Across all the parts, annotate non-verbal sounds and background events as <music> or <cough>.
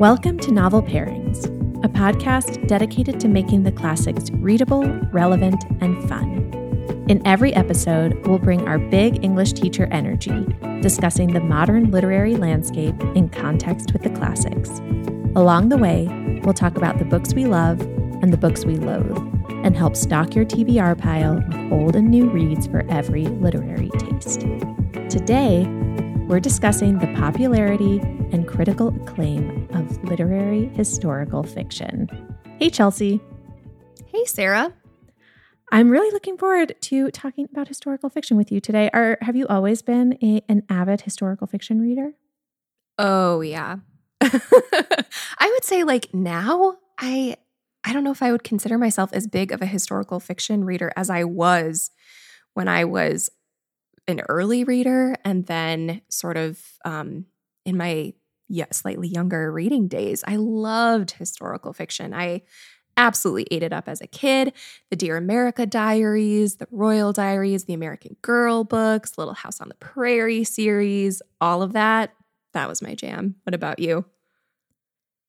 Welcome to Novel Pairings, a podcast dedicated to making the classics readable, relevant, and fun. In every episode, we'll bring our big English teacher energy, discussing the modern literary landscape in context with the classics. Along the way, we'll talk about the books we love and the books we loathe, and help stock your TBR pile with old and new reads for every literary taste. Today, we're discussing the popularity and critical acclaim of literary historical fiction. Hey, Chelsea. Hey, Sarah. I'm really looking forward to talking about historical fiction with you today. Are have you always been a, an avid historical fiction reader? Oh, yeah. <laughs> I would say like now I I don't know if I would consider myself as big of a historical fiction reader as I was when I was an early reader and then sort of um, in my yeah, slightly younger reading days. I loved historical fiction. I absolutely ate it up as a kid. The Dear America Diaries, the Royal Diaries, the American Girl books, Little House on the Prairie series, all of that. That was my jam. What about you?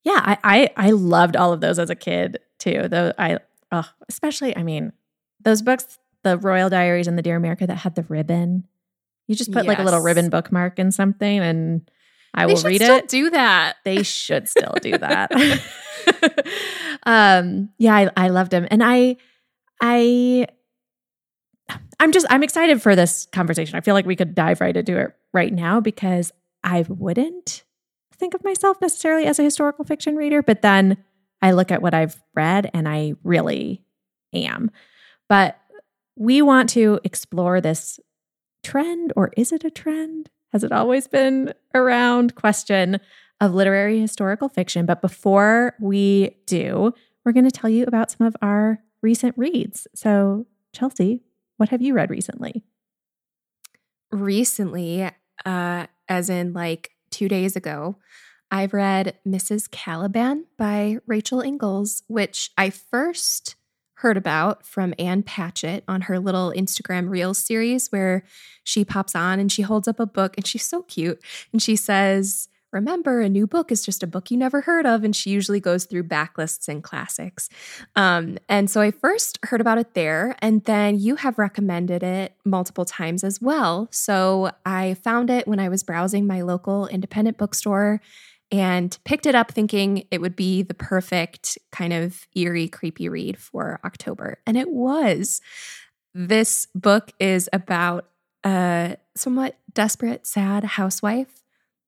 Yeah, I I, I loved all of those as a kid too. Though I oh, especially I mean those books, the Royal Diaries and the Dear America that had the ribbon. You just put yes. like a little ribbon bookmark in something and I they will read it. Do that. They should still do that. <laughs> <laughs> um, yeah, I, I loved him, and I, I, I'm just I'm excited for this conversation. I feel like we could dive right into it right now because I wouldn't think of myself necessarily as a historical fiction reader, but then I look at what I've read and I really am. But we want to explore this trend, or is it a trend? Has it always been around? Question of literary historical fiction. But before we do, we're going to tell you about some of our recent reads. So, Chelsea, what have you read recently? Recently, uh, as in like two days ago, I've read Mrs. Caliban by Rachel Ingalls, which I first heard about from Ann Patchett on her little Instagram Reels series where she pops on and she holds up a book and she's so cute. And she says, Remember, a new book is just a book you never heard of. And she usually goes through backlists and classics. Um, and so I first heard about it there. And then you have recommended it multiple times as well. So I found it when I was browsing my local independent bookstore and picked it up thinking it would be the perfect kind of eerie, creepy read for October. And it was. This book is about a somewhat desperate, sad housewife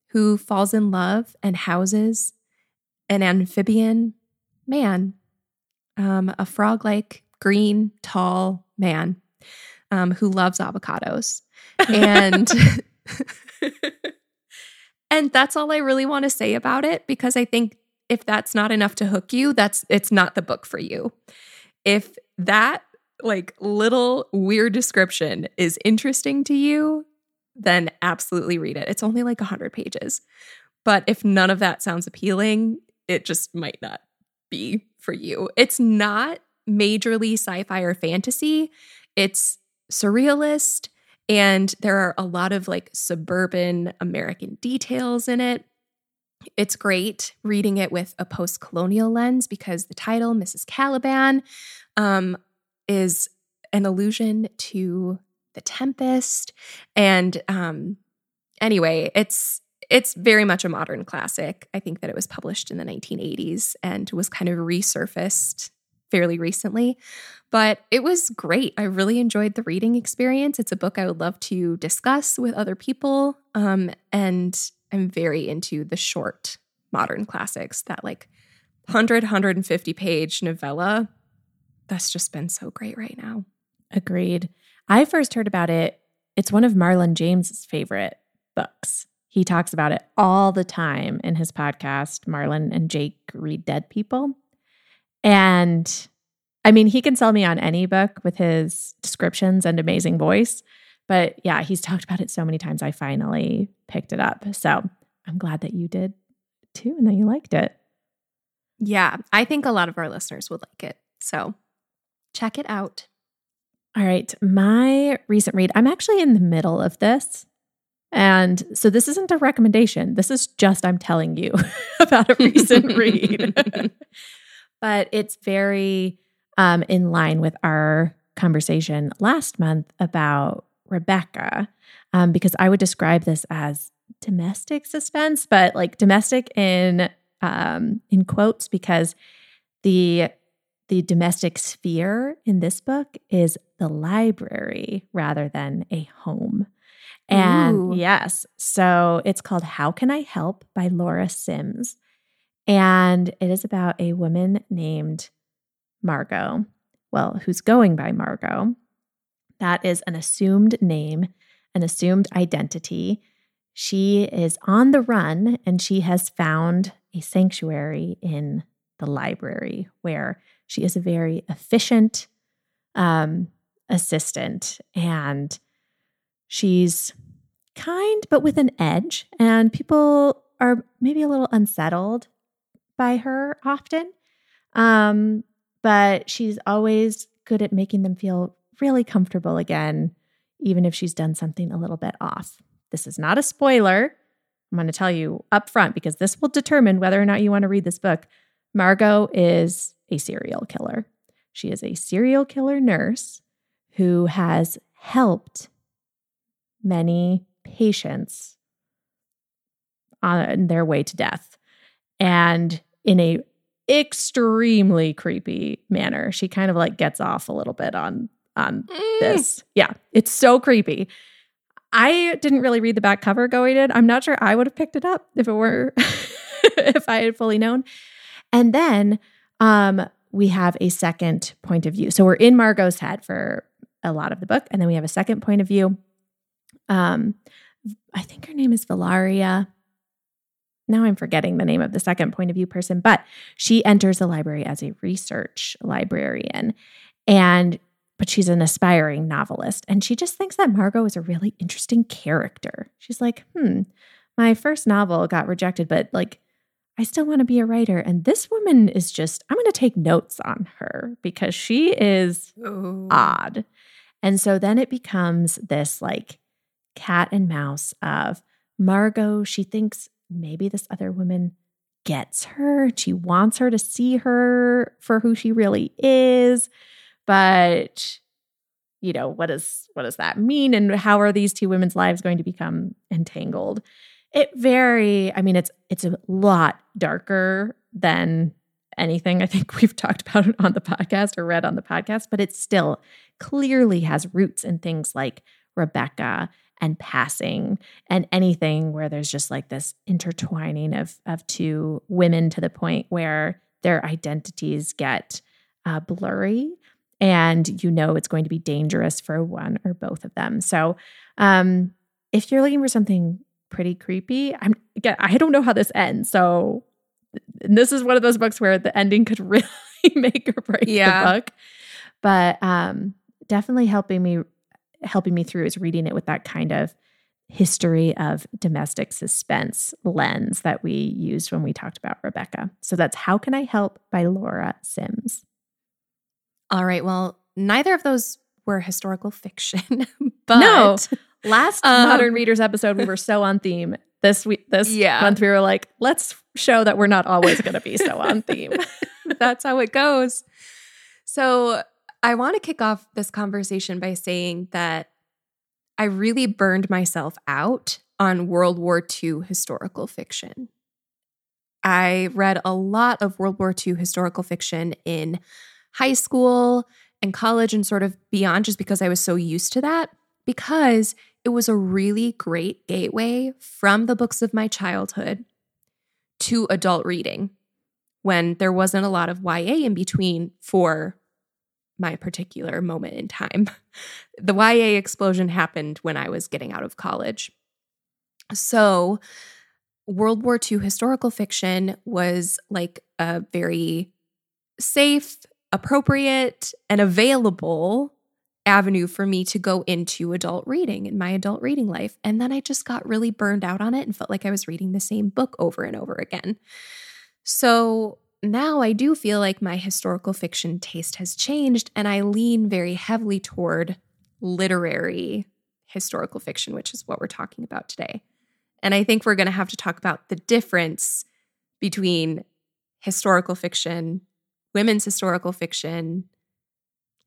who falls in love and houses an amphibian man, um, a frog like, green, tall man um, who loves avocados. <laughs> And. <laughs> And that's all I really want to say about it because I think if that's not enough to hook you, that's it's not the book for you. If that like little weird description is interesting to you, then absolutely read it. It's only like 100 pages. But if none of that sounds appealing, it just might not be for you. It's not majorly sci fi or fantasy, it's surrealist. And there are a lot of like suburban American details in it. It's great reading it with a post colonial lens because the title, Mrs. Caliban, um, is an allusion to The Tempest. And um, anyway, it's it's very much a modern classic. I think that it was published in the 1980s and was kind of resurfaced fairly recently. But it was great. I really enjoyed the reading experience. It's a book I would love to discuss with other people. Um, and I'm very into the short modern classics, that like 100, 150 page novella. That's just been so great right now. Agreed. I first heard about it. It's one of Marlon James's favorite books. He talks about it all the time in his podcast, Marlon and Jake Read Dead People. And I mean, he can sell me on any book with his descriptions and amazing voice. But yeah, he's talked about it so many times. I finally picked it up. So I'm glad that you did too and that you liked it. Yeah, I think a lot of our listeners would like it. So check it out. All right. My recent read, I'm actually in the middle of this. And so this isn't a recommendation. This is just I'm telling you <laughs> about a recent read. <laughs> <laughs> but it's very um, in line with our conversation last month about Rebecca, um, because I would describe this as domestic suspense, but like domestic in um, in quotes because the the domestic sphere in this book is the library rather than a home. And Ooh. yes, so it's called How Can I Help by Laura Sims. And it is about a woman named Margot, well, who's going by Margot. That is an assumed name, an assumed identity. She is on the run and she has found a sanctuary in the library where she is a very efficient um, assistant and she's kind but with an edge. And people are maybe a little unsettled by her often. Um, but she's always good at making them feel really comfortable again, even if she's done something a little bit off. This is not a spoiler. I'm going to tell you up front because this will determine whether or not you want to read this book. Margot is a serial killer. She is a serial killer nurse who has helped many patients on their way to death. And in a extremely creepy manner. She kind of like gets off a little bit on on mm. this. Yeah, it's so creepy. I didn't really read the back cover going in. I'm not sure I would have picked it up if it were <laughs> if I had fully known. And then um we have a second point of view. So we're in Margot's head for a lot of the book and then we have a second point of view. Um I think her name is Valaria now I'm forgetting the name of the second point of view person, but she enters the library as a research librarian. And but she's an aspiring novelist and she just thinks that Margot is a really interesting character. She's like, "Hmm, my first novel got rejected, but like I still want to be a writer and this woman is just I'm going to take notes on her because she is Ooh. odd." And so then it becomes this like cat and mouse of Margot, she thinks maybe this other woman gets her. She wants her to see her for who she really is. But you know, what does what does that mean and how are these two women's lives going to become entangled? It very, I mean it's it's a lot darker than anything I think <laughs> we've talked about it on the podcast or read on the podcast, but it still clearly has roots in things like Rebecca and passing and anything where there's just like this intertwining of of two women to the point where their identities get uh, blurry and you know it's going to be dangerous for one or both of them so um if you're looking for something pretty creepy i'm again i don't know how this ends so this is one of those books where the ending could <laughs> really make or break yeah. the book but um definitely helping me helping me through is reading it with that kind of history of domestic suspense lens that we used when we talked about Rebecca. So that's How Can I Help by Laura Sims. All right. Well, neither of those were historical fiction, <laughs> but no. Last <laughs> um, Modern Readers episode, we were so on theme. This week, this yeah. month, we were like, let's show that we're not always going to be so on theme. <laughs> That's how it goes. So I want to kick off this conversation by saying that I really burned myself out on World War II historical fiction. I read a lot of World War II historical fiction in high school and college and sort of beyond, just because I was so used to that, because it was a really great gateway from the books of my childhood to adult reading when there wasn't a lot of YA in between for my particular moment in time. <laughs> The YA explosion happened when I was getting out of college. So, World War II historical fiction was like a very safe, appropriate, and available avenue for me to go into adult reading in my adult reading life. And then I just got really burned out on it and felt like I was reading the same book over and over again. So now I do feel like my historical fiction taste has changed and I lean very heavily toward literary historical fiction, which is what we're talking about today. And I think we're going to have to talk about the difference between historical fiction, women's historical fiction,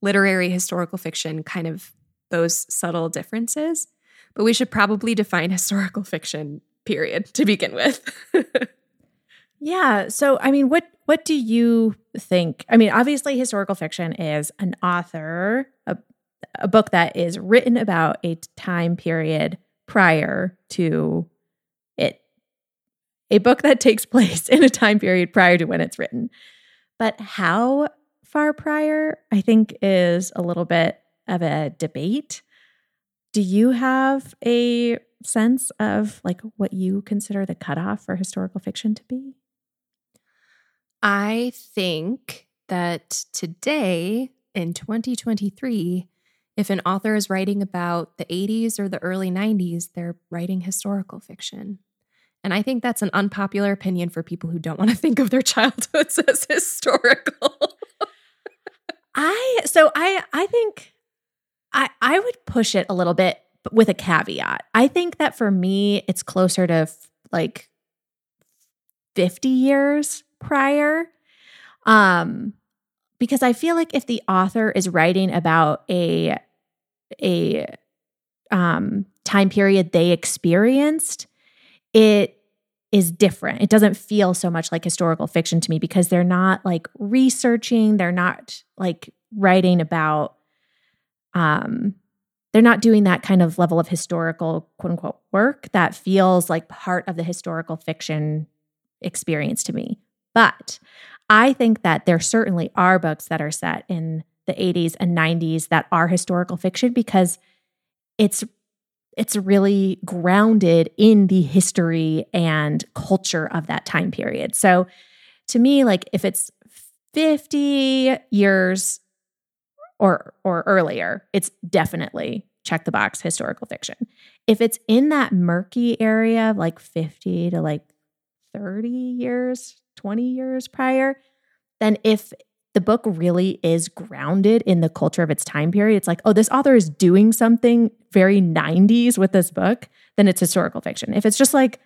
literary historical fiction, kind of those subtle differences. But we should probably define <laughs> historical fiction, period, to begin with. <laughs> yeah. So, I mean, what what do you think? I mean, obviously, historical fiction is an author, a, a book that is written about a time period prior to it, a book that <laughs> takes place in a time period prior to when it's written. But how far prior, I think, is a little bit of a debate. Do you have a sense of like what you consider the cutoff for historical fiction to be? I think that today in 2023, if an author is writing about the 80s or the early 90s, they're writing historical fiction. And I think that's an unpopular opinion for people who don't want to <laughs> think of their childhoods as historical. <laughs> I so I I think I I would push it a little bit but with a caveat. I think that for me it's closer to f- like 50 years prior. Um because I feel like if the author is writing about a a um time period they experienced, it is different. It doesn't feel so much like historical fiction to me because they're not like researching, they're not like writing about um they're not doing that kind of level of historical quote unquote work that feels like part of the historical fiction experience to me. But I think that there certainly are books that are set in the 80s and 90s that are historical fiction because it's it's really grounded in the history and culture of that time period. So to me like if it's 50 years or or earlier, it's definitely check the box historical fiction. If it's in that murky area of like 50 to like 30 years, 20 years prior, then if the book really is grounded in the culture of its time period. It's like, oh, this author is doing something very 90s with this book, then it's historical fiction. If it's just like,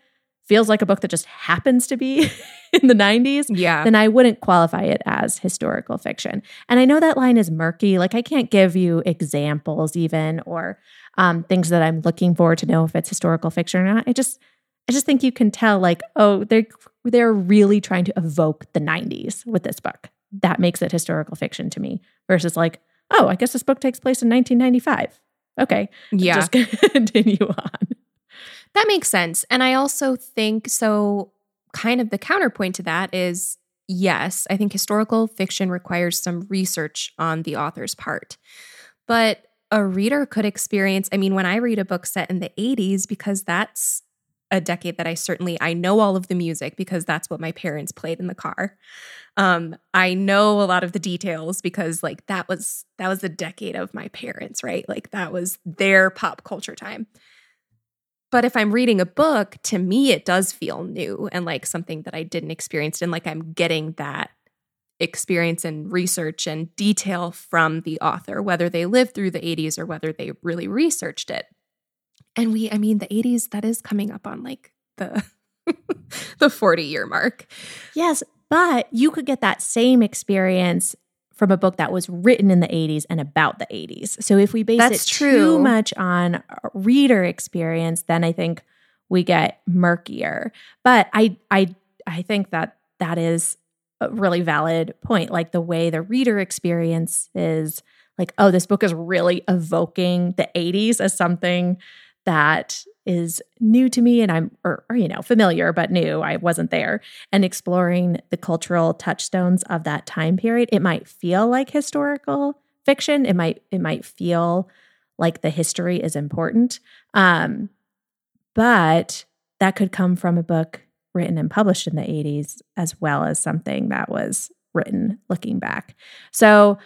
feels like a book that just happens to be <laughs> in the 90s, yeah. then I wouldn't qualify it as historical fiction. And I know that line is murky. Like, I can't give you examples even or um, things that I'm looking for to know if it's historical fiction or not. I just, I just think you can tell, like, oh, they're they're really trying to evoke the 90s with this book that makes it historical fiction to me versus like, oh, I guess this book takes place in 1995. Okay. Yeah. Just <laughs> continue on. That makes sense. And I also think so, kind of the counterpoint to that is yes, I think historical fiction requires some research on the author's part. But a reader could experience, I mean, when I read a book set in the 80s, because that's a decade that I certainly I know all of the music because that's what my parents played in the car. Um, I know a lot of the details because like that was that was the decade of my parents, right? Like that was their pop culture time. But if I'm reading a book, to me it does feel new and like something that I didn't experience and like I'm getting that experience and research and detail from the author, whether they lived through the 80s or whether they really researched it. And we, I mean, the 80s, that is coming up on like the <laughs> the 40 year mark. Yes, but you could get that same experience from a book that was written in the 80s and about the 80s. So if we base That's it true. too much on reader experience, then I think we get murkier. But I I I think that that is a really valid point. Like the way the reader experience is like, oh, this book is really evoking the 80s as something that is new to me and I'm or, or, you know familiar but new I wasn't there. And exploring the cultural touchstones of that time period it might feel like historical fiction. It might it might feel like the history is important. Um but that could come from a book written and published in the 80s as well as something that was written looking back. So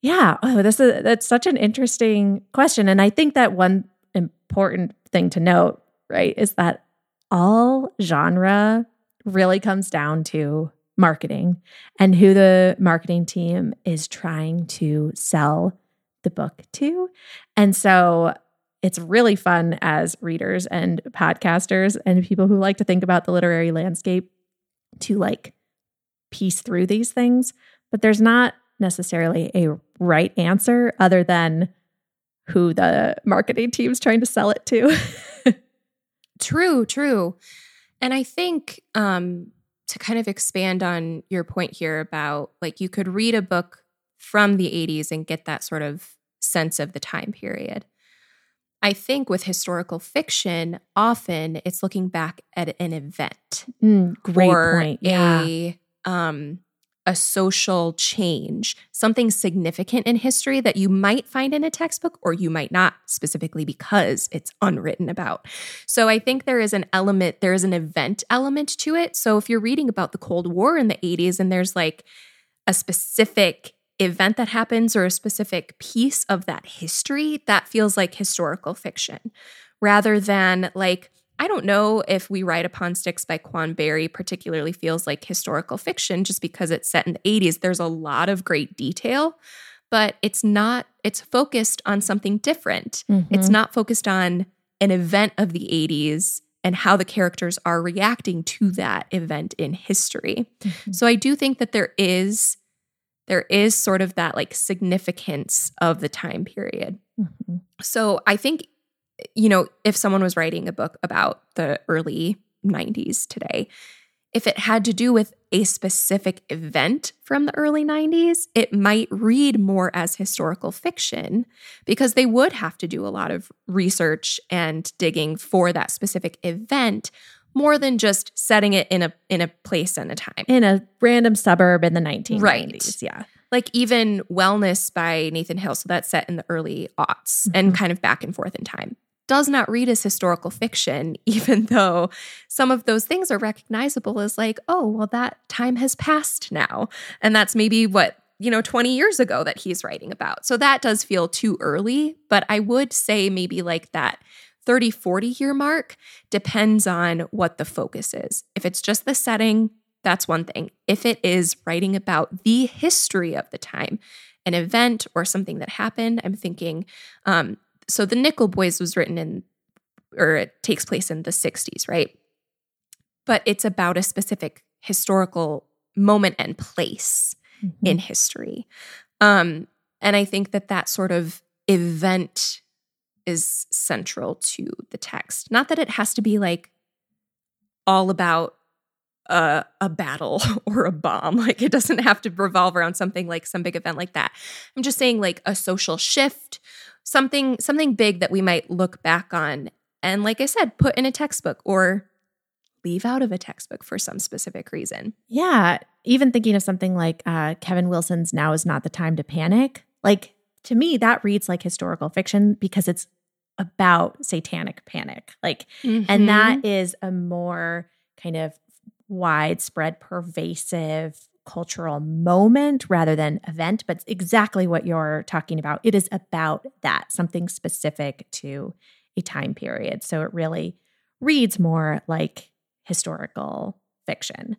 yeah. Oh this is that's such an interesting question. And i think that one important thing to note, right, is that all genre really comes down to marketing and who the marketing team is trying to sell the book to. And so it's really fun as readers and podcasters and people who like to think about the literary landscape to like piece through these things. But there's not necessarily a right answer other than who the marketing team's trying to sell it to. <laughs> true, true. And I think um, to kind of expand on your point here about like you could read a book from the 80s and get that sort of sense of the time period. I think with historical fiction, often it's looking back at an event. Mm, great point. Yeah. A, um, a social change, something significant in history that you might find in a textbook or you might not, specifically because it's unwritten about. So I think there is an element, there is an event element to it. So if you're reading about the Cold War in the 80s and there's like a specific event that happens or a specific piece of that history, that feels like historical fiction rather than like, I don't know if We Ride Upon Sticks by Quan Barry particularly feels like historical fiction just because it's set in the 80s. There's a lot of great detail, but it's not, it's focused on something different. Mm-hmm. It's not focused on an event of the 80s and how the characters are reacting to that event in history. Mm-hmm. So I do think that there is there is sort of that like significance of the time period. Mm-hmm. So I think you know, if someone was writing a book about the early 90s today, if it had to do with a specific event from the early 90s, it might read more as historical fiction because they would have to do a lot of research and digging for that specific event more than just setting it in a in a place and a time. In a random suburb in the 1990s. Right. Yeah. Like even Wellness by Nathan Hill. So that's set in the early aughts mm-hmm. and kind of back and forth in time does not read as historical fiction, <laughs> even though some of those things are recognizable as like, oh, well, that time has passed now. And that's maybe what, you know, 20 years ago that he's writing about. So that does feel too early. But I would say maybe like that 30, 40 year mark depends on what the focus is. If it's just the setting, that's one thing. If it is writing about the history of the time, an event or something that happened, I'm thinking um, so the Nickel Boys was written in, or it takes place in the 60s, right? But it's about a specific historical moment and place mm-hmm. in history. Um, and I think that that sort of event is central to the text. Not that it has to be like all about a, a battle <laughs> or a bomb. Like it doesn't have to revolve around something like some big event like that. I'm just saying like a social shift something something big that we might look back on and like I said, put in a textbook or leave out of a textbook for some specific reason. Yeah, even thinking of something like uh, Kevin Wilson's "Now is not the time to panic." Like to me, that reads like historical fiction because it's about satanic panic. Like, mm-hmm. and that is a more kind of widespread, pervasive cultural moment rather than event, but exactly what you're talking about. It is about that, something specific to a time period. So it really reads more like historical fiction.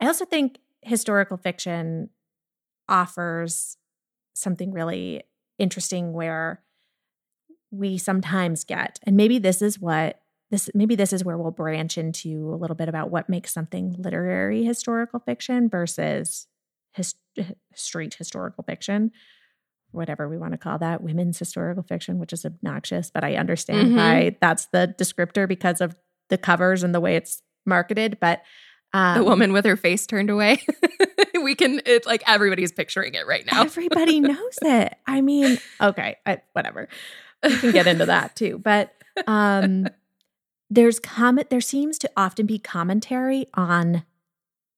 I also think historical fiction offers something really interesting where we sometimes get, and maybe this is what this maybe this is where we'll branch into a little bit about what makes something literary historical fiction versus his, street historical fiction whatever we want to call that women's historical fiction which is obnoxious but i understand mm-hmm. why that's the descriptor because of the covers and the way it's marketed but um, the woman with her face turned away. <laughs> We can it's like everybody's picturing it right now. Everybody knows <laughs> it. I mean okay I, whatever. We can get into that too but um there's comment there seems to often be commentary on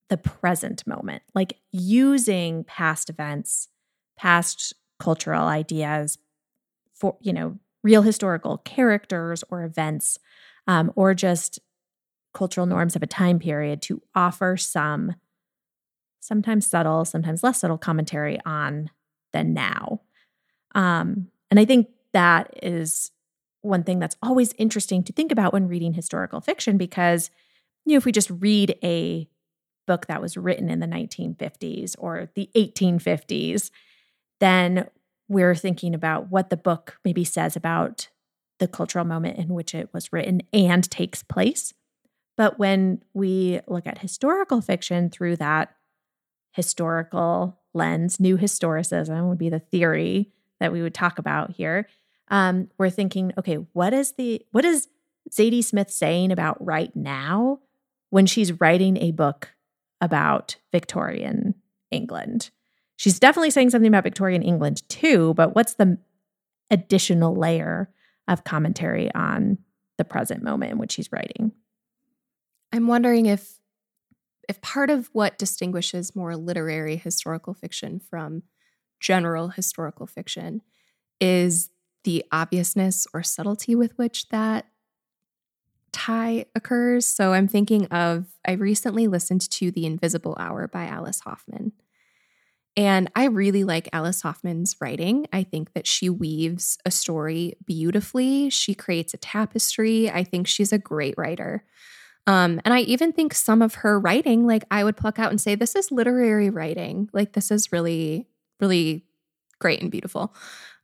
the present moment like using past events past cultural ideas for you know real historical characters or events um, or just cultural norms of a time period to offer some sometimes subtle sometimes less subtle commentary on the now. Um, and i think that is one thing that's always interesting to think about when reading historical fiction because you know if we just read a book that was written in the 1950s or the 1850s then we're thinking about what the book maybe says about the cultural moment in which it was written and takes place. But when we look at historical fiction through that historical lens, new historicism would be the theory that we would talk about here. Um, we're thinking, okay, what is the what is Zadie Smith saying about right now when she's writing a book about Victorian England? She's definitely saying something about Victorian England too, but what's the additional layer of commentary on the present moment in which she's writing? I'm wondering if if part of what distinguishes more literary historical fiction from general historical fiction is the obviousness or subtlety with which that tie occurs. So I'm thinking of, I recently listened to The Invisible Hour by Alice Hoffman. And I really like Alice Hoffman's writing. I think that she weaves a story beautifully. She creates a tapestry. I think she's a great writer. Um, and I even think some of her writing, like I would pluck out and say, this is literary writing. Like this is really, really great and beautiful.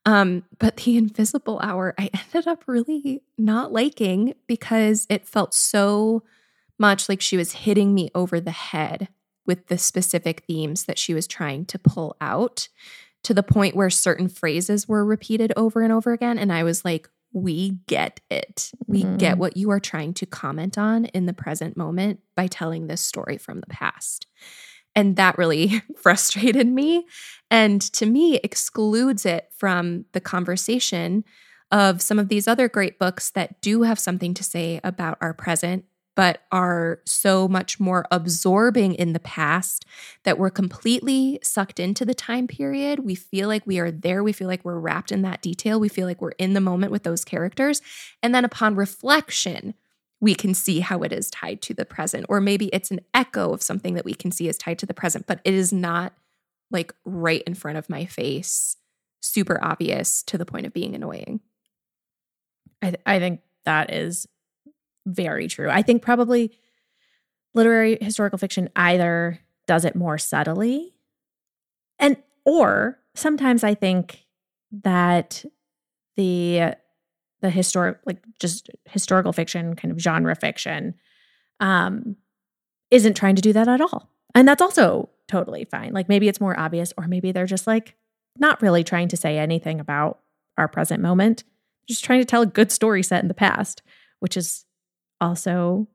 Um, but the invisible hour, I ended up really not liking because it felt so much like she was hitting me over the head with the specific themes that she was trying to pull out to the point where certain phrases were repeated over and over again. And I was like, we get it. We mm. get what you are trying to comment on in the present moment by telling this story from the past. And that really <laughs> frustrated me. And to me, excludes it from the conversation of some of these other great books that do have something to say about our present, but are so much more absorbing in the past that we're completely sucked into the time period. We feel like we are there. We feel like we're wrapped in that detail. We feel like we're in the moment with those characters. And then upon reflection, we can see how it is tied to the present. Or maybe it's an echo of something that we can see is tied to the present, but it is not like right in front of my face, super obvious to the point of being annoying. I, th- I think that is very true. I think probably literary historical fiction either does it more subtly and or sometimes I think that the the historic like just historical fiction kind of genre fiction um isn't trying to do that at all. And that's also totally fine. Like maybe it's more obvious or maybe they're just like not really trying to say anything about our present moment. Just trying to tell a good story set in the past which is also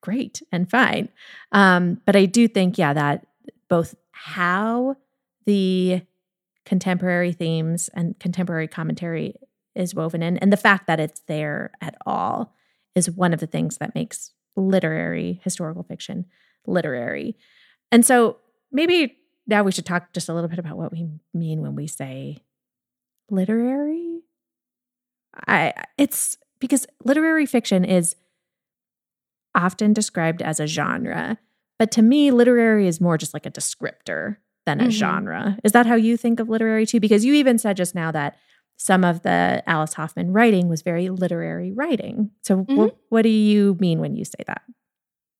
great and fine. Um but i do think yeah that both how the contemporary themes and contemporary commentary is woven in. And the fact that it's there at all is one of the things that makes literary historical fiction literary. And so maybe now we should talk just a little bit about what we mean when we say literary. I it's because literary fiction is often described as a genre, but to me literary is more just like a descriptor than a mm-hmm. genre. Is that how you think of literary too? Because you even said just now that some of the Alice Hoffman writing was very literary writing. So, mm-hmm. wh- what do you mean when you say that?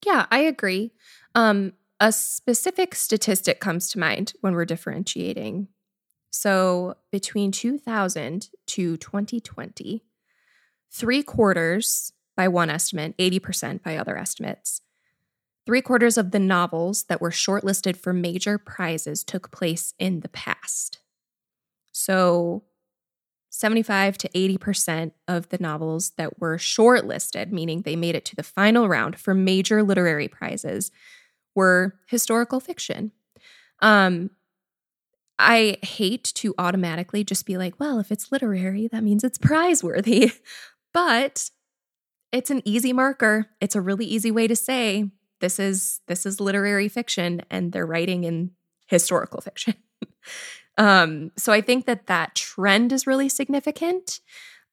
Yeah, I agree. Um, a specific statistic comes to mind when we're differentiating. So, between 2000 to 2020, three quarters by one estimate, 80% by other estimates, three quarters of the novels that were shortlisted for major prizes took place in the past. So, 75 to 80% of the novels that were shortlisted, meaning they made it to the final round for major literary prizes, were historical fiction. Um, I hate to automatically just be like, well, if it's literary, that means it's prize worthy. <laughs> but it's an easy marker. It's a really easy way to say this is this is literary fiction and they're writing in historical fiction. <laughs> Um, so I think that that trend is really significant.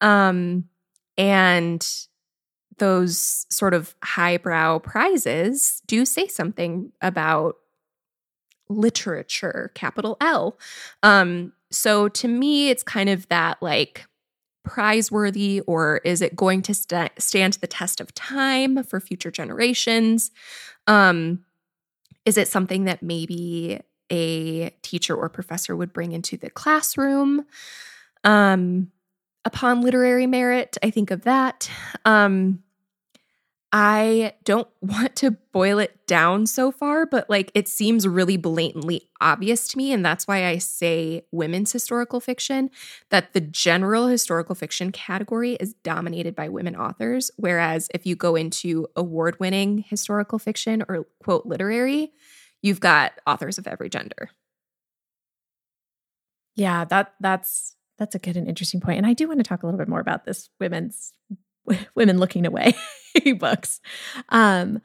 Um, and those sort of highbrow prizes do say something about literature, capital L. Um, so to me, it's kind of that like prizeworthy, or is it going to st- stand the test of time for future generations? Um, is it something that maybe a teacher or professor would bring into the classroom. Um, upon literary merit, I think of that. Um, I don't <laughs> want to boil it down so far, but like it seems really blatantly obvious to me. And that's why I say women's historical fiction, that the general historical fiction category is dominated by women authors. Whereas if you go into award winning historical fiction or quote literary, you've got authors of every gender. Yeah, that that's that's a good and interesting point. And I do want to talk a little bit more about this women's <laughs> women looking away <laughs> books. Um,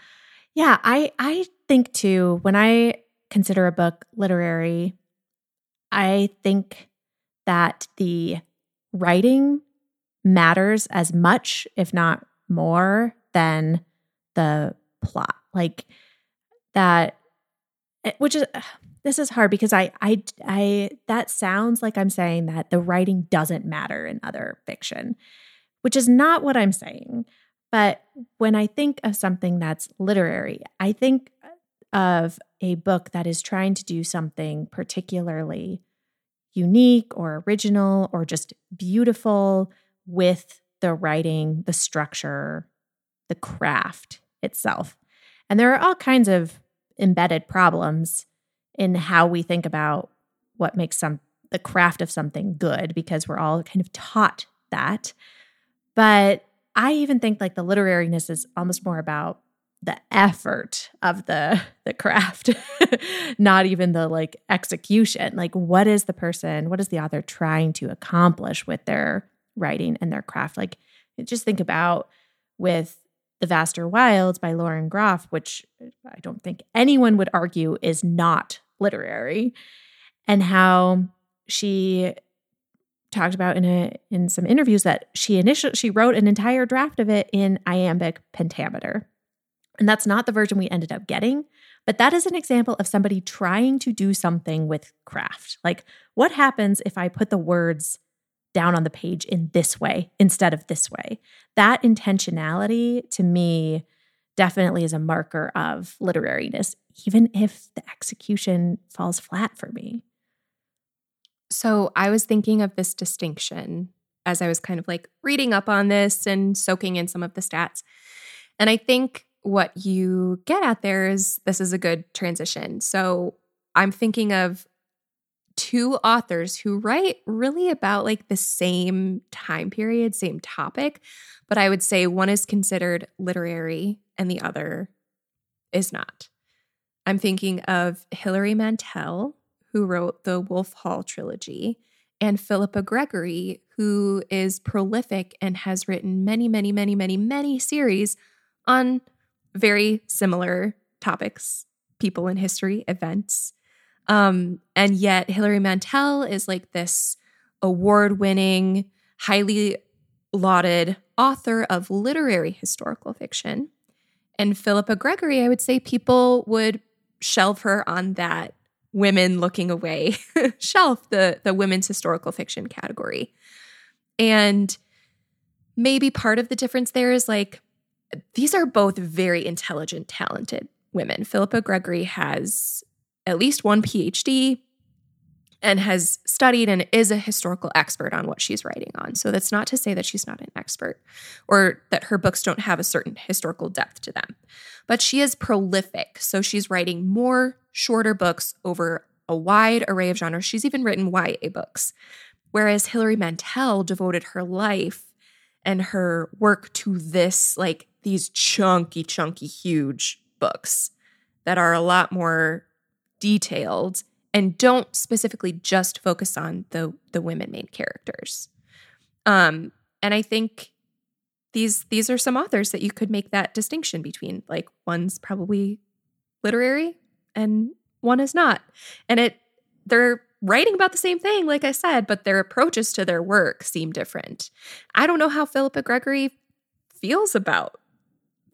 yeah, I I think too when I consider a book literary, I think that the writing matters as much, if not more, than the plot. Like that, Eh, which is this is hard because I I I that sounds like I'm saying that the writing doesn't matter in other fiction which is not what I'm saying. But when I think of something that's literary, I think uh, of a book that is trying to do something particularly unique or original or just beautiful with the writing, the structure, the craft itself. And there are all kinds of embedded problems in how we think about what makes some the craft of something good because we're all kind of taught that. But I even think like the literariness is almost more about the effort of the <laughs> the craft <laughs> not even the like execution like what is the person what is the author trying to accomplish with their writing and their craft like just think about with the vaster wilds by lauren groff which i don't think anyone would argue is not literary and how she talked about in a in some interviews that she initially she wrote an entire draft of it in iambic pentameter. And that's not the version we ended up getting, but that is an example of somebody trying to do something with craft. Like what happens if I put the words down on the page in this way instead of this way? That intentionality to me definitely is a marker of literariness even if the execution falls flat for me. So I was thinking of this distinction as I was kind of like reading up on this and soaking in some of the stats. And I think what you get at there is this is a good transition. So I'm thinking of two authors who write really about like the same time period, same topic, but I would say one is considered literary and the other is not. I'm thinking of Hilary Mantel who wrote the Wolf Hall trilogy, and Philippa Gregory, who is prolific and has written many, many, many, many, many series on very similar topics, people in history, events. Um, and yet, Hilary Mantel is like this award winning, highly lauded author of literary historical fiction. And Philippa Gregory, I would say people would shelve her on that women looking away <laughs> shelf, the the women's historical fiction category. And maybe part of the difference there is like these are both very intelligent, talented women. Philippa Gregory has at least one PhD and has studied and is a historical expert on what she's writing on. So that's not to say that she's not an expert or that her books don't have a certain historical depth to them. But she is prolific. So she's writing more shorter books over a wide array of genres. She's even written YA books. Whereas Hilary Mantel devoted her life and her work to this, like these chunky, chunky, huge books that are a lot more detailed and don't specifically just focus on the the women main characters. Um, and I think these these are some authors that you could make that distinction between. Like one's probably literary and one is not. And it they're writing about the same thing, like I said, but their approaches to their work seem different. I don't know how Philippa Gregory feels about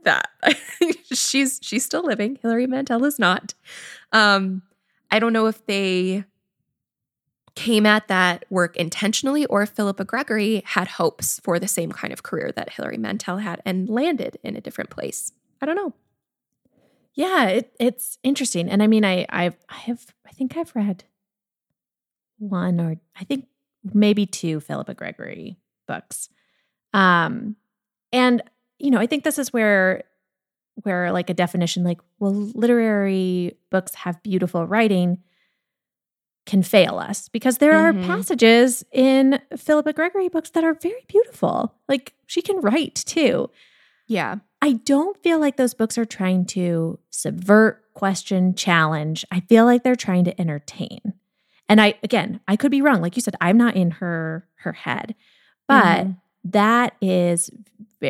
that. <laughs> she's she's still living. Hilary Mantel is not. Um, I don't know if they came at that work intentionally or if Philippa Gregory had hopes for the same kind of career that Hilary Mantel had and landed in a different place. I don't know. Yeah, it, it's interesting. And I mean, I, I've, I have, I think I've read one or I think maybe two Philippa Gregory books. Um, and you know, I think this is where where like a definition like well literary books have beautiful writing can fail us because there Mhm. are passages in Philippa Gregory books that are very beautiful. Like she can write too. Yeah. I don't feel like those books are trying to subvert, question, challenge. I feel like they're trying to entertain. And I again, I could be wrong. Like you said, I'm not in her her head. But Mhm. That is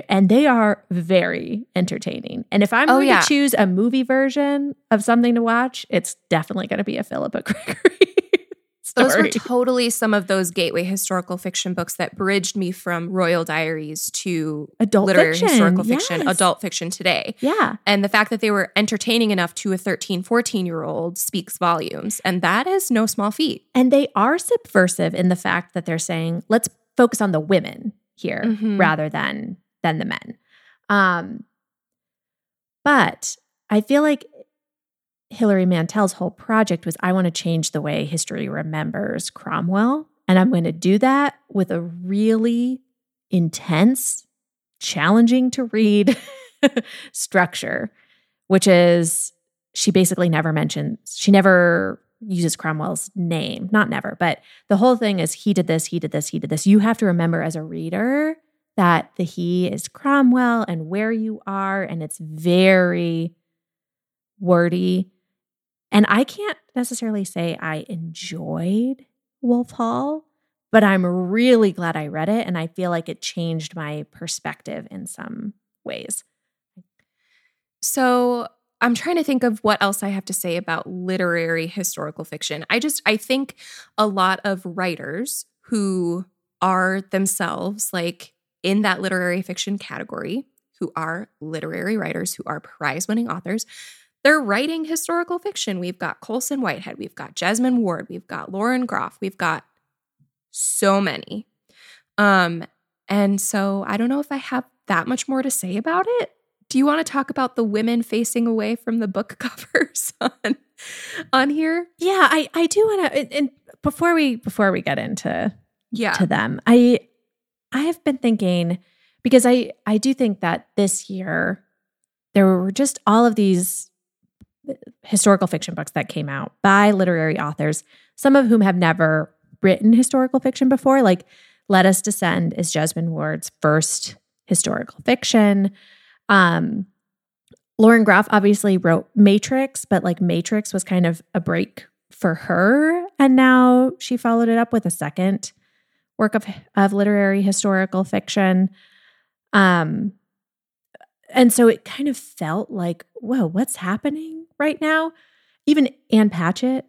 and they are very entertaining. And if I'm Oh, going yeah. to choose a movie version of something to watch, it's definitely going to be a Philippa <laughs> Gregory story. <laughs> Those were totally some of those gateway historical fiction books that bridged me from Royal Diaries to adult literary fiction. historical fiction, yes. adult fiction today. Yeah. And the fact that they were entertaining enough to a 13, 14 year old speaks volumes. And that is no small feat. And they are subversive in the fact that they're saying, let's focus on the women here Mhm. rather than than the men. Um, but I feel like Hilary Mantel's whole project was I want to change the way history remembers Cromwell. And I'm going to do that with a really intense, challenging to read <laughs> structure, which is she basically never mentions, she never uses Cromwell's name. Not never, but the whole thing is he did this, he did this, he did this. You have to remember as a reader that the he is Cromwell and where you are. And it's very wordy. And I can't necessarily say I enjoyed Wolf Hall, but I'm really glad I read it. And I feel like it changed my perspective in some ways. So I'm trying to think of what else I have to say about literary historical fiction. I just, I think a lot of writers who are themselves like in that literary fiction category, who are literary writers, who are prize winning authors, they're writing historical fiction. We've got Colson Whitehead, we've got Jesmyn Ward, we've got Lauren Groff, we've got so many. Um, and so I don't know if I have that much more to say about it. Do you want to talk about the women facing away from the book <laughs> covers on, on here? Yeah, I, I do want to. And, and before we before we get into Yeah. to them, I I have been thinking because I I do think that this year there were just all of these uh, historical fiction books that came out by literary authors, some of whom have never written historical fiction before. Like Let Us Descend is Jesmyn Ward's first historical fiction. Um, Lauren Groff obviously wrote Matrix, but like Matrix was kind of a break for her. And now she followed it up with a second work of, of literary historical fiction. Um, and so it kind of felt like, whoa, what's happening right now? Even Ann Patchett,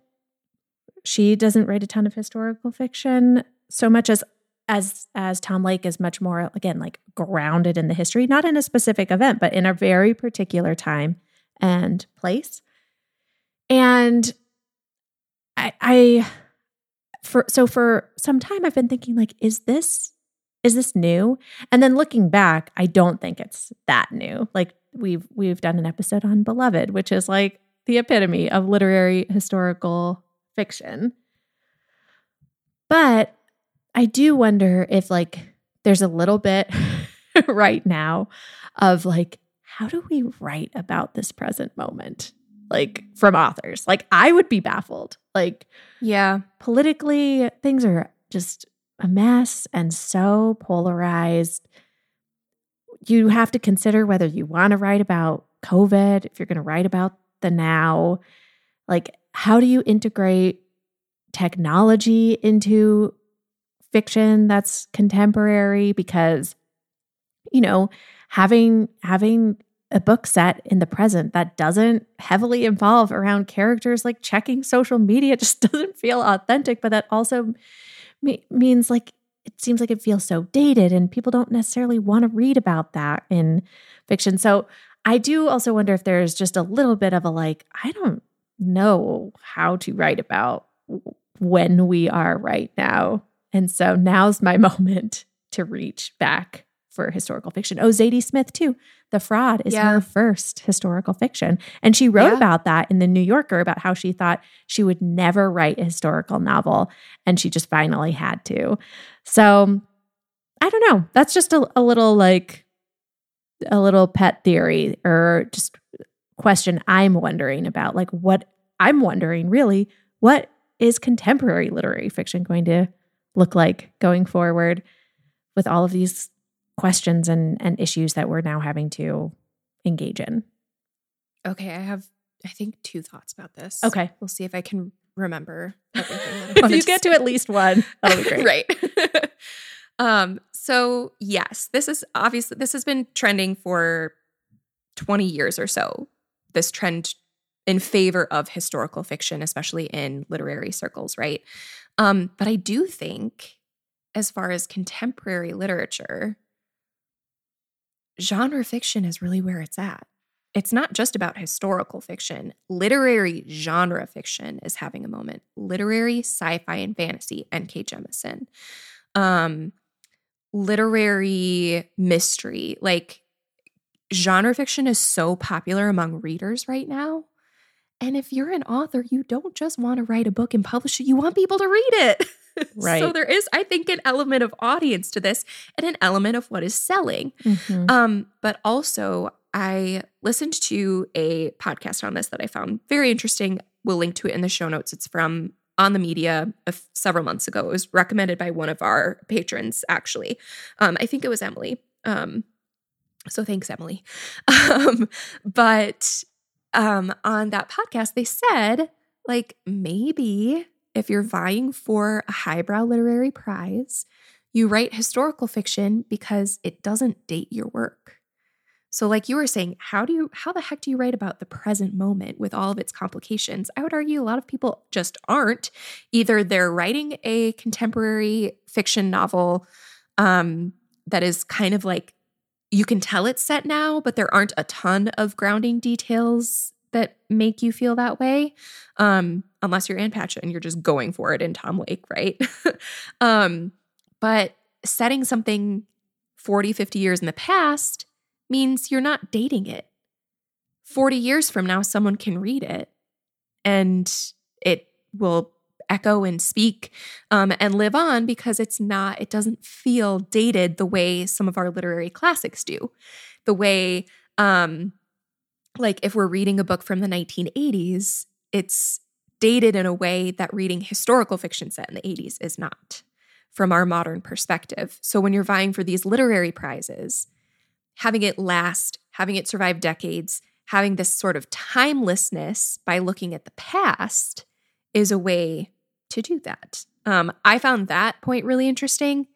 she doesn't write a ton of historical fiction so much as as as Tom Lake is much more again like grounded in the history, not in a specific event, but in a very particular time and place. And I I for so for some time I've been thinking like is this is this new? And then looking back, I don't think it's that new. Like we've we've done an episode on Beloved, which is like the epitome of literary historical fiction. But I do wonder if like there's a little bit <laughs> right now of like how do we write about this present moment? Like from authors. Like I would be baffled. Like Yeah. politically things are just a mess and so polarized. You have to consider whether you want to write about COVID, if you're going to write about the now. Like, how do you integrate technology into fiction that's contemporary? Because, you know, having having a book set in the present that doesn't heavily involve around characters like checking social media <laughs> just doesn't feel authentic, but that also me- means like it seems like it feels so dated and people don't necessarily want to read about that in fiction. So I do also wonder if there's just a little bit of a like, I don't know how to write about when we are right now. And so now's my <laughs> moment to reach back for historical fiction. Oh, Zadie Smith, too. The Fraud is Yeah. her first historical fiction. And she wrote Yeah. about that in the New Yorker about how she thought she would never write a historical novel. And she just finally had to. So I don't know. That's just a, a little like a little pet theory or just question I'm wondering about. Like, what I'm wondering really, what is contemporary literary fiction going to look like going forward with all of these questions and, and issues that we're now having to engage in? Okay, I have, I think, two thoughts about this. Okay. We'll see if I can remember everything. <laughs> if you get to at least one, that'll be <laughs> great. right. <laughs> um, so yes, this is obviously this has been trending for 20 years or so. This trend in favor of historical fiction, especially in literary circles, right? Um, but I do think, as far as contemporary literature, genre fiction is really where it's at. It's not just about historical fiction. Literary genre fiction is having a moment. Literary sci-fi and fantasy, N.K. Jemisin. Um, literary mystery, like genre fiction is so popular among readers right now. And if you're an author, you don't just want to write a book and publish it, you want people to read it. <laughs> Right. so there is, I think, an element of audience to this and an element of what is selling. Mhm. Um, but also, I listened to a podcast on this that I found very interesting. We'll link to it in the show notes. It's from on the media f- several months ago. It was recommended by one of our patrons, actually. Um, I think it was Emily. Um, so thanks, Emily. <laughs> Um, but um, on that podcast, they said, like, maybe if you're vying for a highbrow literary prize, you write historical fiction because it doesn't date your work. So, like you were saying, how do you, how the heck do you write about the present moment with all of its complications? I would argue a lot of people just aren't. Either they're writing a contemporary fiction novel um, that is kind of like you can tell it's set now, but there aren't a ton of grounding details that make you feel that way. Um, unless you're Ann Patchett and you're just going for it in Tom Lake, right? <laughs> um, but setting something 40, 50 years in the past means you're not dating it. 40 years from now, someone can read it and it will echo and speak um, and live on because it's not, it doesn't feel dated the way some of our literary classics do. The way, um, like, if we're reading a book from the 1980s, it's dated in a way that reading historical fiction set in the 80s is not from our modern perspective. So when you're vying for these literary prizes, having it last, having it survive decades, having this sort of timelessness by looking at the past is a way to do that. Um, I found that point really interesting,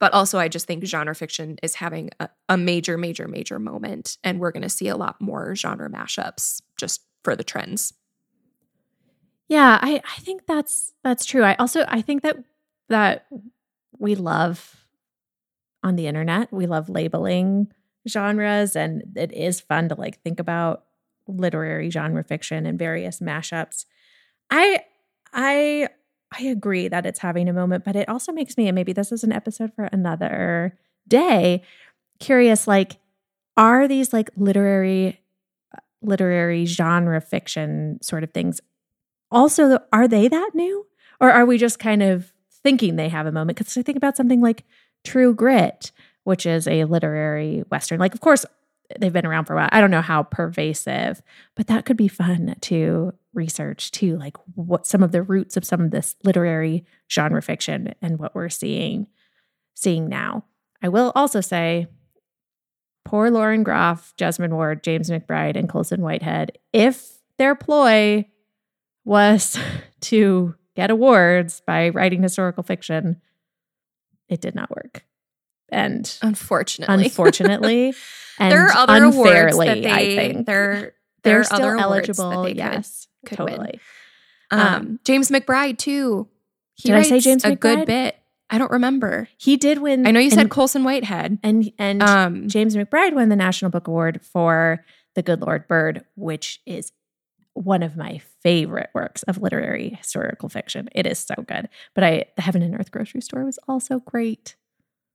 but also I just think genre fiction is having a, a major, major, major moment, and we're going to see a lot more genre mashups just for the trends. Yeah, I, I think that's that's true. I also I think that that we love on the internet, we love labeling genres and it is fun to like think about literary genre fiction and various mashups. I I I agree that it's having a moment, but it also makes me and maybe this is an episode for another day curious like are these like literary uh, literary genre fiction sort of things also are they that new? Or are we just kind of thinking they have a moment? Because i think about something like true grit which is a literary western. Like of course they've been around for a while i don't know how pervasive but that could be fun to research too like what some of the roots of some of this literary genre fiction and what we're seeing seeing now i will also say poor lauren groff Jesmyn Ward james mcbride and colson whitehead if their ploy was <laughs> to get awards by writing historical fiction, it did not work. And Unfortunately, unfortunately, <laughs> and there are other awards unfairly, that they, I think they're they're, still other awards that eligible. could- yes, could win. totally. Um, Um, James McBride too. He Did I say James a McBride? good bit. I don't remember. He did win. I know you said and, Colson Whitehead. and and Um, James McBride won the National Book Award for The Good Lord Bird, which is one of my favorite works of literary historical fiction. It is so good. But I The Heaven and Earth Grocery Store was also great.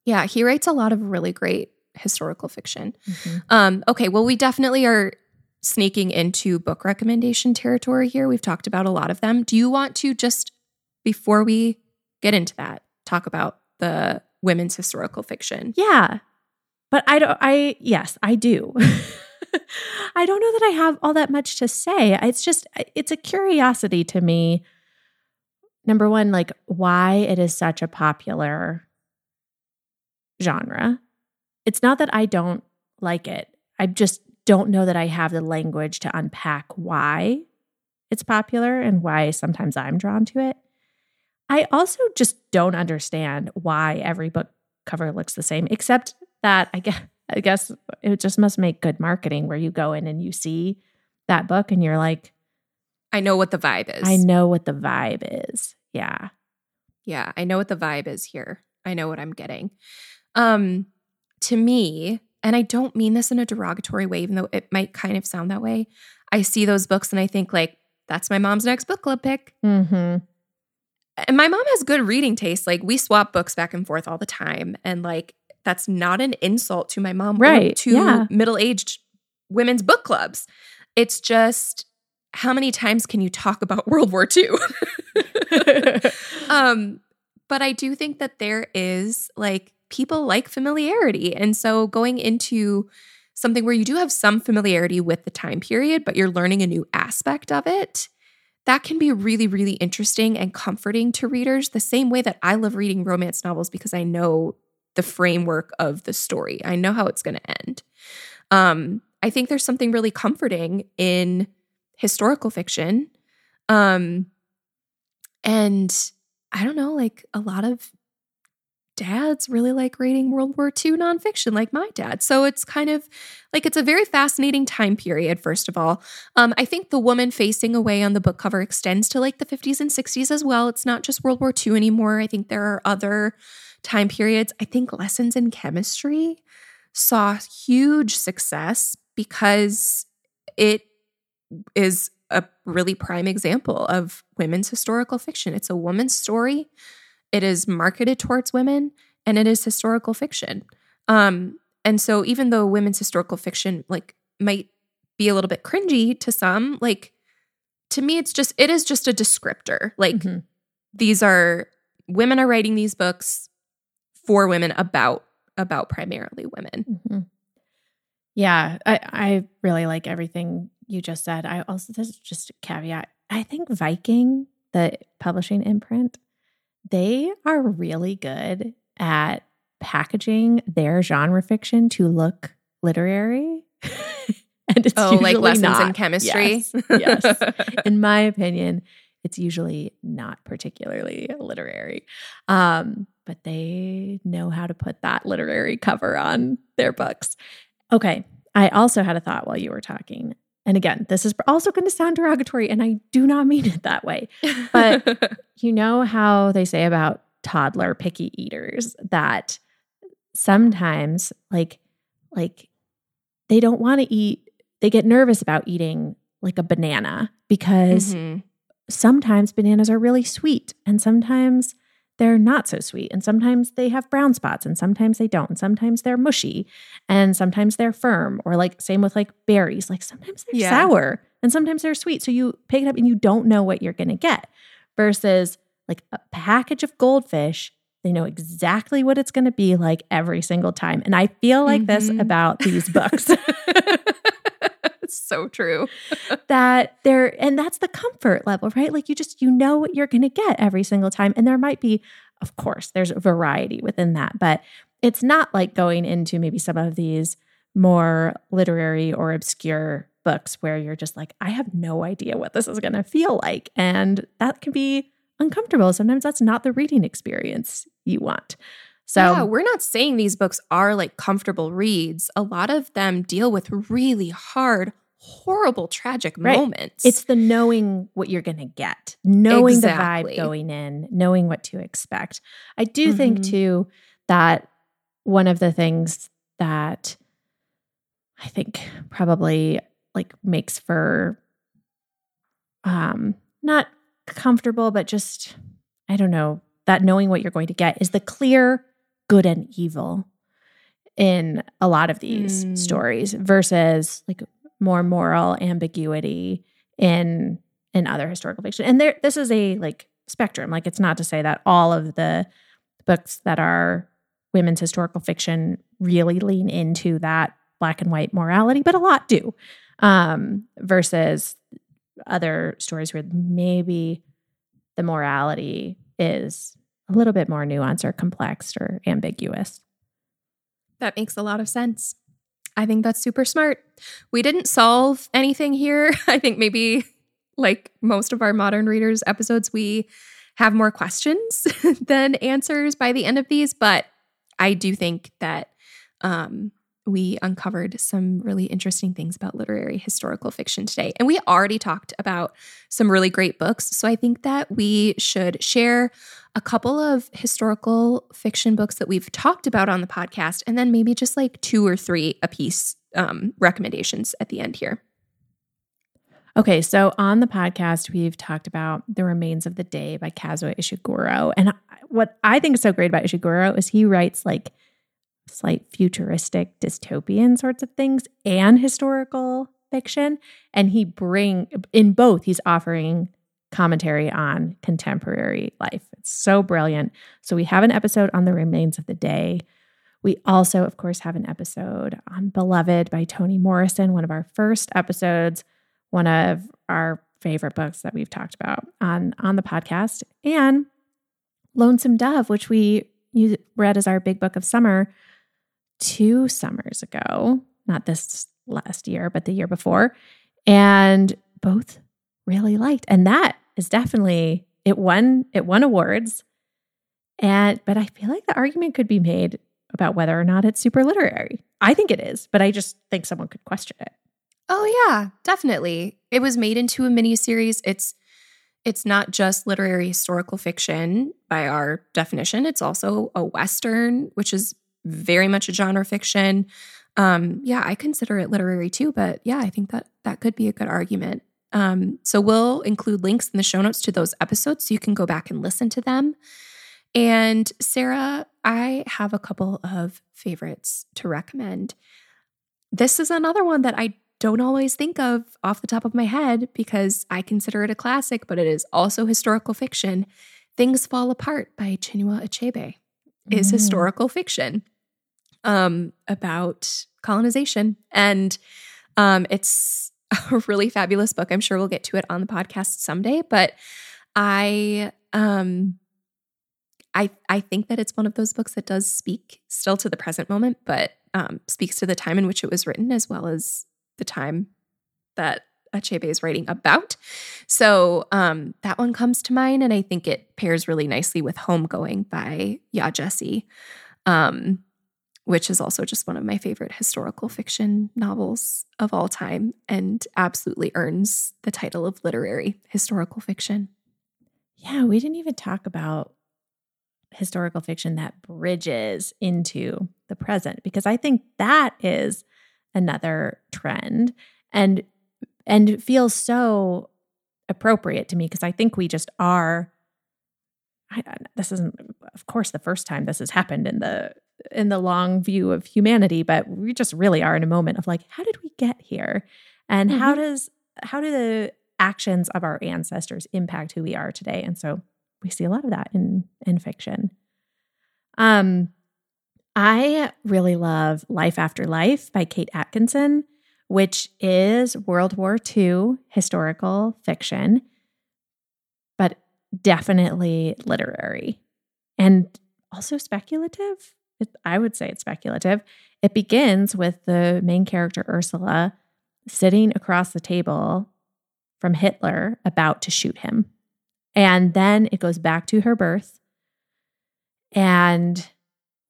Yeah, he writes a lot of really great historical fiction. Um, okay, well, we definitely are sneaking into book recommendation territory here. We've talked about a lot of them. Do you want to just, before we get into that, talk about the women's historical fiction. Yeah. But I don't, I, yes, I do. <laughs> I don't know that I have all that much to say. It's just, it's a curiosity to me. Number one, like why it is such a popular genre. It's not that I don't like it. I just don't know that I have the language to unpack why it's popular and why sometimes I'm drawn to it. I also just don't understand why every book cover looks the same, except that I guess I guess it just must make good marketing where you go in and you see that book and you're like, I know what the vibe is. I know what the vibe is. Yeah. Yeah, I know what the vibe is here. I know what I'm getting. Um to me, and I don't mean this in a derogatory way even though it might kind of sound that way. I see those books and I think like that's my mom's next book club pick. Mm-hmm. And my mom has good reading taste. Like we swap books back and forth all the time. And like that's not an insult to my mom right. to yeah. middle-aged women's book clubs. It's just how many times can you talk about <laughs> World War II? <laughs> <laughs> um, but I do think that there is like people like familiarity. And so going into something where you do have some familiarity with the time period, but you're learning a new aspect of it, that can be really, really interesting and comforting to readers, the same way that I love reading romance novels because I know the framework of the story. I know how it's going to end. Um, I think there's something really comforting in historical fiction. Um, and I don't know, like a lot of dads really like reading World War II nonfiction, like my dad. So it's kind of like it's a very fascinating time period, first of all. Um, I think the woman facing away on the book cover extends to like the 50s and 60s as well. It's not just World War II anymore. I think there are other time periods. I think Lessons in Chemistry saw huge success because it is a really prime example of women's historical fiction. It's a woman's story it is marketed towards women and it is historical fiction. Um, and so even though women's historical fiction like might be a little bit cringy to some, like to me it's just it is just a descriptor. Like mm-hmm. these are women are writing these books for women about about primarily women. Mm-hmm. Yeah, I, I really like everything you just said. I also this is just a caveat. I think Viking, the publishing imprint, they are really good at packaging their genre fiction to look literary. <laughs> and it's oh, like lessons not. in chemistry. Yes, yes. <laughs> in my opinion, it's usually not particularly literary. Um, but they know how to put that literary cover on their books. Okay. I also had a thought while you were talking. And again, this is also going to sound derogatory, and I do not mean it that way. But <laughs> you know how they say about toddler picky eaters that sometimes, like, like they don't want to eat, they get nervous about eating like a banana because mm-hmm. sometimes bananas are really sweet and sometimes they're not so sweet. And sometimes they have brown spots and sometimes they don't. And sometimes they're mushy and sometimes they're firm. Or like same with like berries. Like sometimes they're yeah. sour and sometimes they're sweet. So you pick it up and you don't know what you're gonna get. Versus like a package of goldfish, they know exactly what it's gonna be like every single time. And I feel like mm-hmm. this about these books. <laughs> so true. <laughs> that there, and that's the comfort level, right? Like you just, you know what you're going to get every single time. And there might be, of course, there's variety within that, but it's not like going into maybe some of these more literary or obscure books where you're just like, I have no idea what this is going to feel like. And that can be uncomfortable. Sometimes that's not the reading experience you want. So, yeah, we're not saying these books are like comfortable reads. A lot of them deal with really hard, horrible, tragic right. moments. It's the knowing what you're going to get, knowing exactly. the vibe going in, knowing what to expect. I do mm-hmm. think, too, that one of the things that I think probably like makes for um not comfortable but just I don't know that knowing what you're going to get is the clear good and evil in a lot of these mm. stories versus like more moral ambiguity in in other historical fiction. And there this is a like spectrum. Like it's not to say that all of the books that are women's historical fiction really lean into that black and white morality, but a lot do. Um, versus other stories where maybe the morality is a little bit more nuanced or complex or ambiguous. That makes a lot of sense. I think that's super smart. We didn't solve anything here. <laughs> I think maybe like most of our modern readers episodes we have more questions <laughs> than answers by the end of these, but I do think that um, we uncovered some really interesting things about literary historical fiction today. And we already talked about some really great books. So I think that we should share a couple of historical fiction books that we've talked about on the podcast, and then maybe just like two or three a piece um, recommendations at the end here. Okay, so on the podcast, we've talked about The Remains of the Day by Kazuo Ishiguro. And what I think is so great about Ishiguro is he writes like slight futuristic dystopian sorts of things and historical fiction and he bring in both he's offering commentary on contemporary life. It's so brilliant. So we have an episode on the remains of the day. We also of course have an episode on beloved by toni morrison one of our first episodes one of our favorite books that we've talked about on on the podcast. And lonesome dove which we read as our big book of summer two summers ago, not this last year, but the year before, and both really liked. And that is definitely it won it won awards. And but I feel like the argument could be made about whether or not it's super literary. I think it is, but I just think someone could question it. Oh yeah, definitely. It was made into a mini series. It's it's not just literary historical fiction by our definition. It's also a western, which is very much a genre fiction. Um, yeah, I consider it literary too, but yeah, I think that that could be a good argument. Um, so we'll include links in the show notes to those episodes so you can go back and listen to them. And Sarah, I have a couple of favorites to recommend. This is another one that I don't always think of off the top of my head because I consider it a classic, but it is also historical fiction. Things Fall Apart by Chinua Achebe is mm. historical fiction um, about colonization. And um, it's <laughs> a really fabulous book. I'm sure we'll get to it on the podcast someday, but I um I I think that it's one of those books that does speak still to the present moment, but um, speaks to the time in which it was written as well as the time that Achebe is writing about. So um, that one comes to mind, and I think it pairs really nicely with Homegoing by Yaa Gyasi. Um, which is also just one of my favorite historical fiction novels of all time and absolutely earns the title of literary historical fiction. Yeah, we didn't even talk about historical fiction that bridges into the present because I think that is another trend and and feels so appropriate to me because I think we just are I, this isn't of course the first time this has happened in the in the long view of humanity, but we just really are in a moment of like, how did we get here? And mm-hmm. how does how do the actions of our ancestors impact who we are today? And so we see a lot of that in in fiction. Um I really love Life After Life by Kate Atkinson, which is World War II historical fiction, but definitely literary and also speculative it, I would say it's speculative. It begins with the main character, Ursula, sitting across the table from Hitler about to shoot him. And then it goes back to her birth. And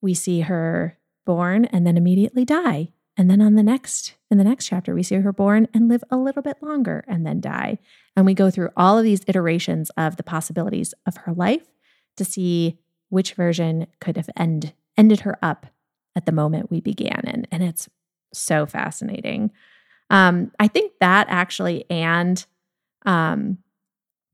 we see her born and then immediately die. And then on the next, in the next chapter, we see her born and live a little bit longer and then die. And we go through all of these iterations of the possibilities of her life to see which version could have end, ended her up at the moment we began in. And it's so fascinating. Um, I think that actually and um,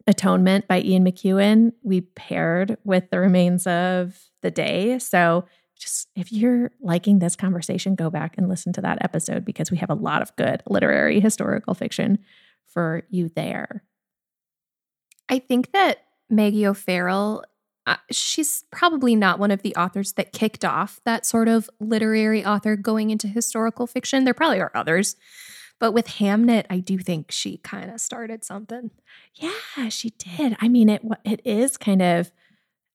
Atonement by Ian McEwan, we paired with the remains of the day. So just if you're liking this conversation, go back and listen to that episode because we have a lot of good literary historical fiction for you there. I think that Maggie O'Farrell she's probably not one of the authors that kicked off that sort of literary author going into historical fiction. There probably are others. But with Hamnet, I do think she kind of started something. Yeah, she did. I mean, it it is kind of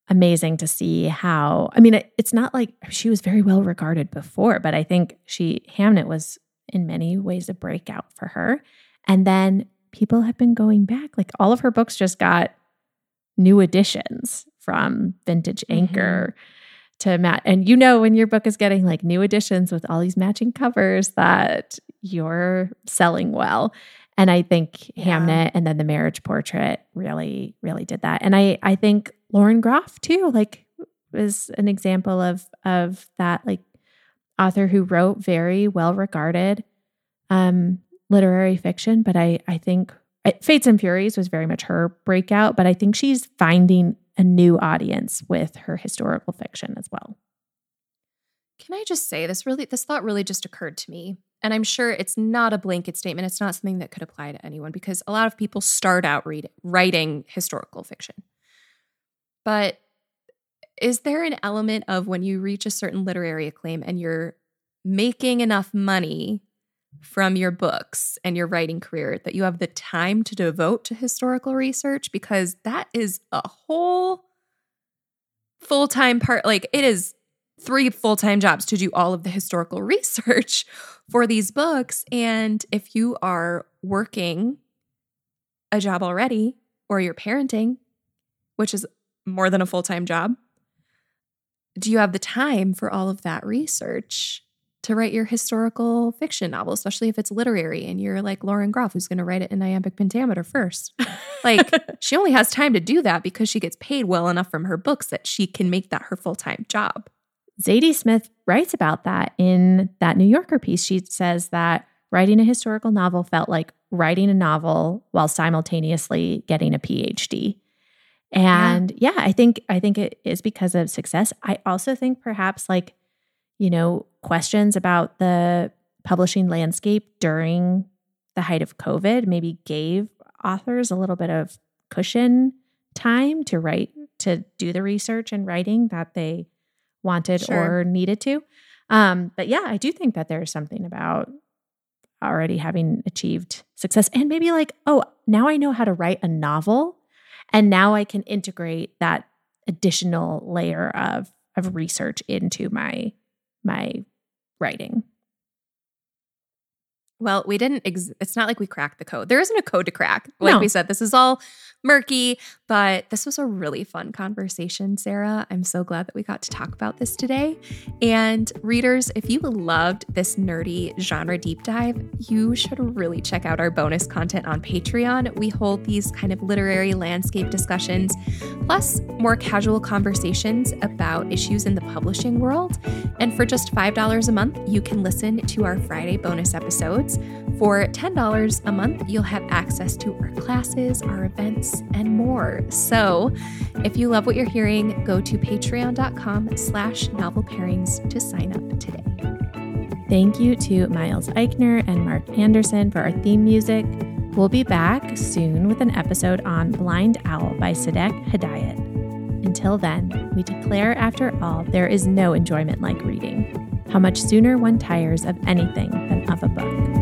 amazing to see how. I mean, it, it's not like she was very well regarded before, but I think she Hamnet was in many ways a breakout for her. And then people have been going back. Like all of her books just got new editions from Vintage mm-hmm. Anchor mm-hmm. to Matt. And you know, when your book is getting like new editions with all these matching covers, that you're selling well. And I think yeah. Hamnet and then the marriage portrait really, really did that. And I, I think Lauren Groff too, like was an example of of that like author who wrote very well regarded um literary fiction. But I, I think Fates and Furies was very much her breakout, but I think she's finding a new audience with her historical fiction as well. Can I just say this really this thought really just occurred to me. And I'm sure it's not a blanket statement. It's not something that could apply to anyone because a lot of people start out writing historical fiction. But is there an element of when you reach a certain literary acclaim and you're making enough money from your books and your writing career that you have the time to devote to historical research because that is a whole full-time part like it is three full-time jobs to do all of the historical <laughs> research for these books. And if you are working a job already or you're parenting which is more than a full-time job do you have the time for all of that research to write your historical fiction novel, especially if it's literary and you're like Lauren Groff, who's going to write it in iambic pentameter first. <laughs> Like, she only has time to do that because she gets paid well enough from her books that she can make that her full time job. Zadie Smith writes about that in that New Yorker piece. She says that writing a historical novel felt like writing a novel while simultaneously getting a PhD. And yeah. yeah, I think I think it is because of success. I also think perhaps like you know, questions about the publishing landscape during the height of COVID maybe gave authors a little bit of cushion time to write, to do the research and writing that they wanted sure. or needed to. Um, but yeah, I do think that there's something about already having achieved success and maybe like, oh, now I know how to write a novel and now I can integrate that additional layer of of research into my my writing. Well, we didn't, ex- it's not like we cracked the code. There isn't a code to crack. Like no. we said, this is all murky, but this was a really fun conversation, Sarah. I'm so glad that we got to talk about this today. And readers, if you loved this nerdy genre deep dive, you should really check out our bonus content on Patreon. We hold these kind of literary landscape discussions, plus more casual conversations about issues in the publishing world. And for just $5 a month, you can listen to our Friday bonus episodes. For $10 a month, you'll have access to our classes, our events, and more. So if you love what you're hearing, go to patreon.com slash novel pairings to sign up today. Thank you to Miles Eichner and Mark Anderson for our theme music. We'll be back soon with an episode on Blind Owl by Sadeq Hedayat. Until then, we declare after all, there is no enjoyment like reading. How much sooner one tires of anything than of a book.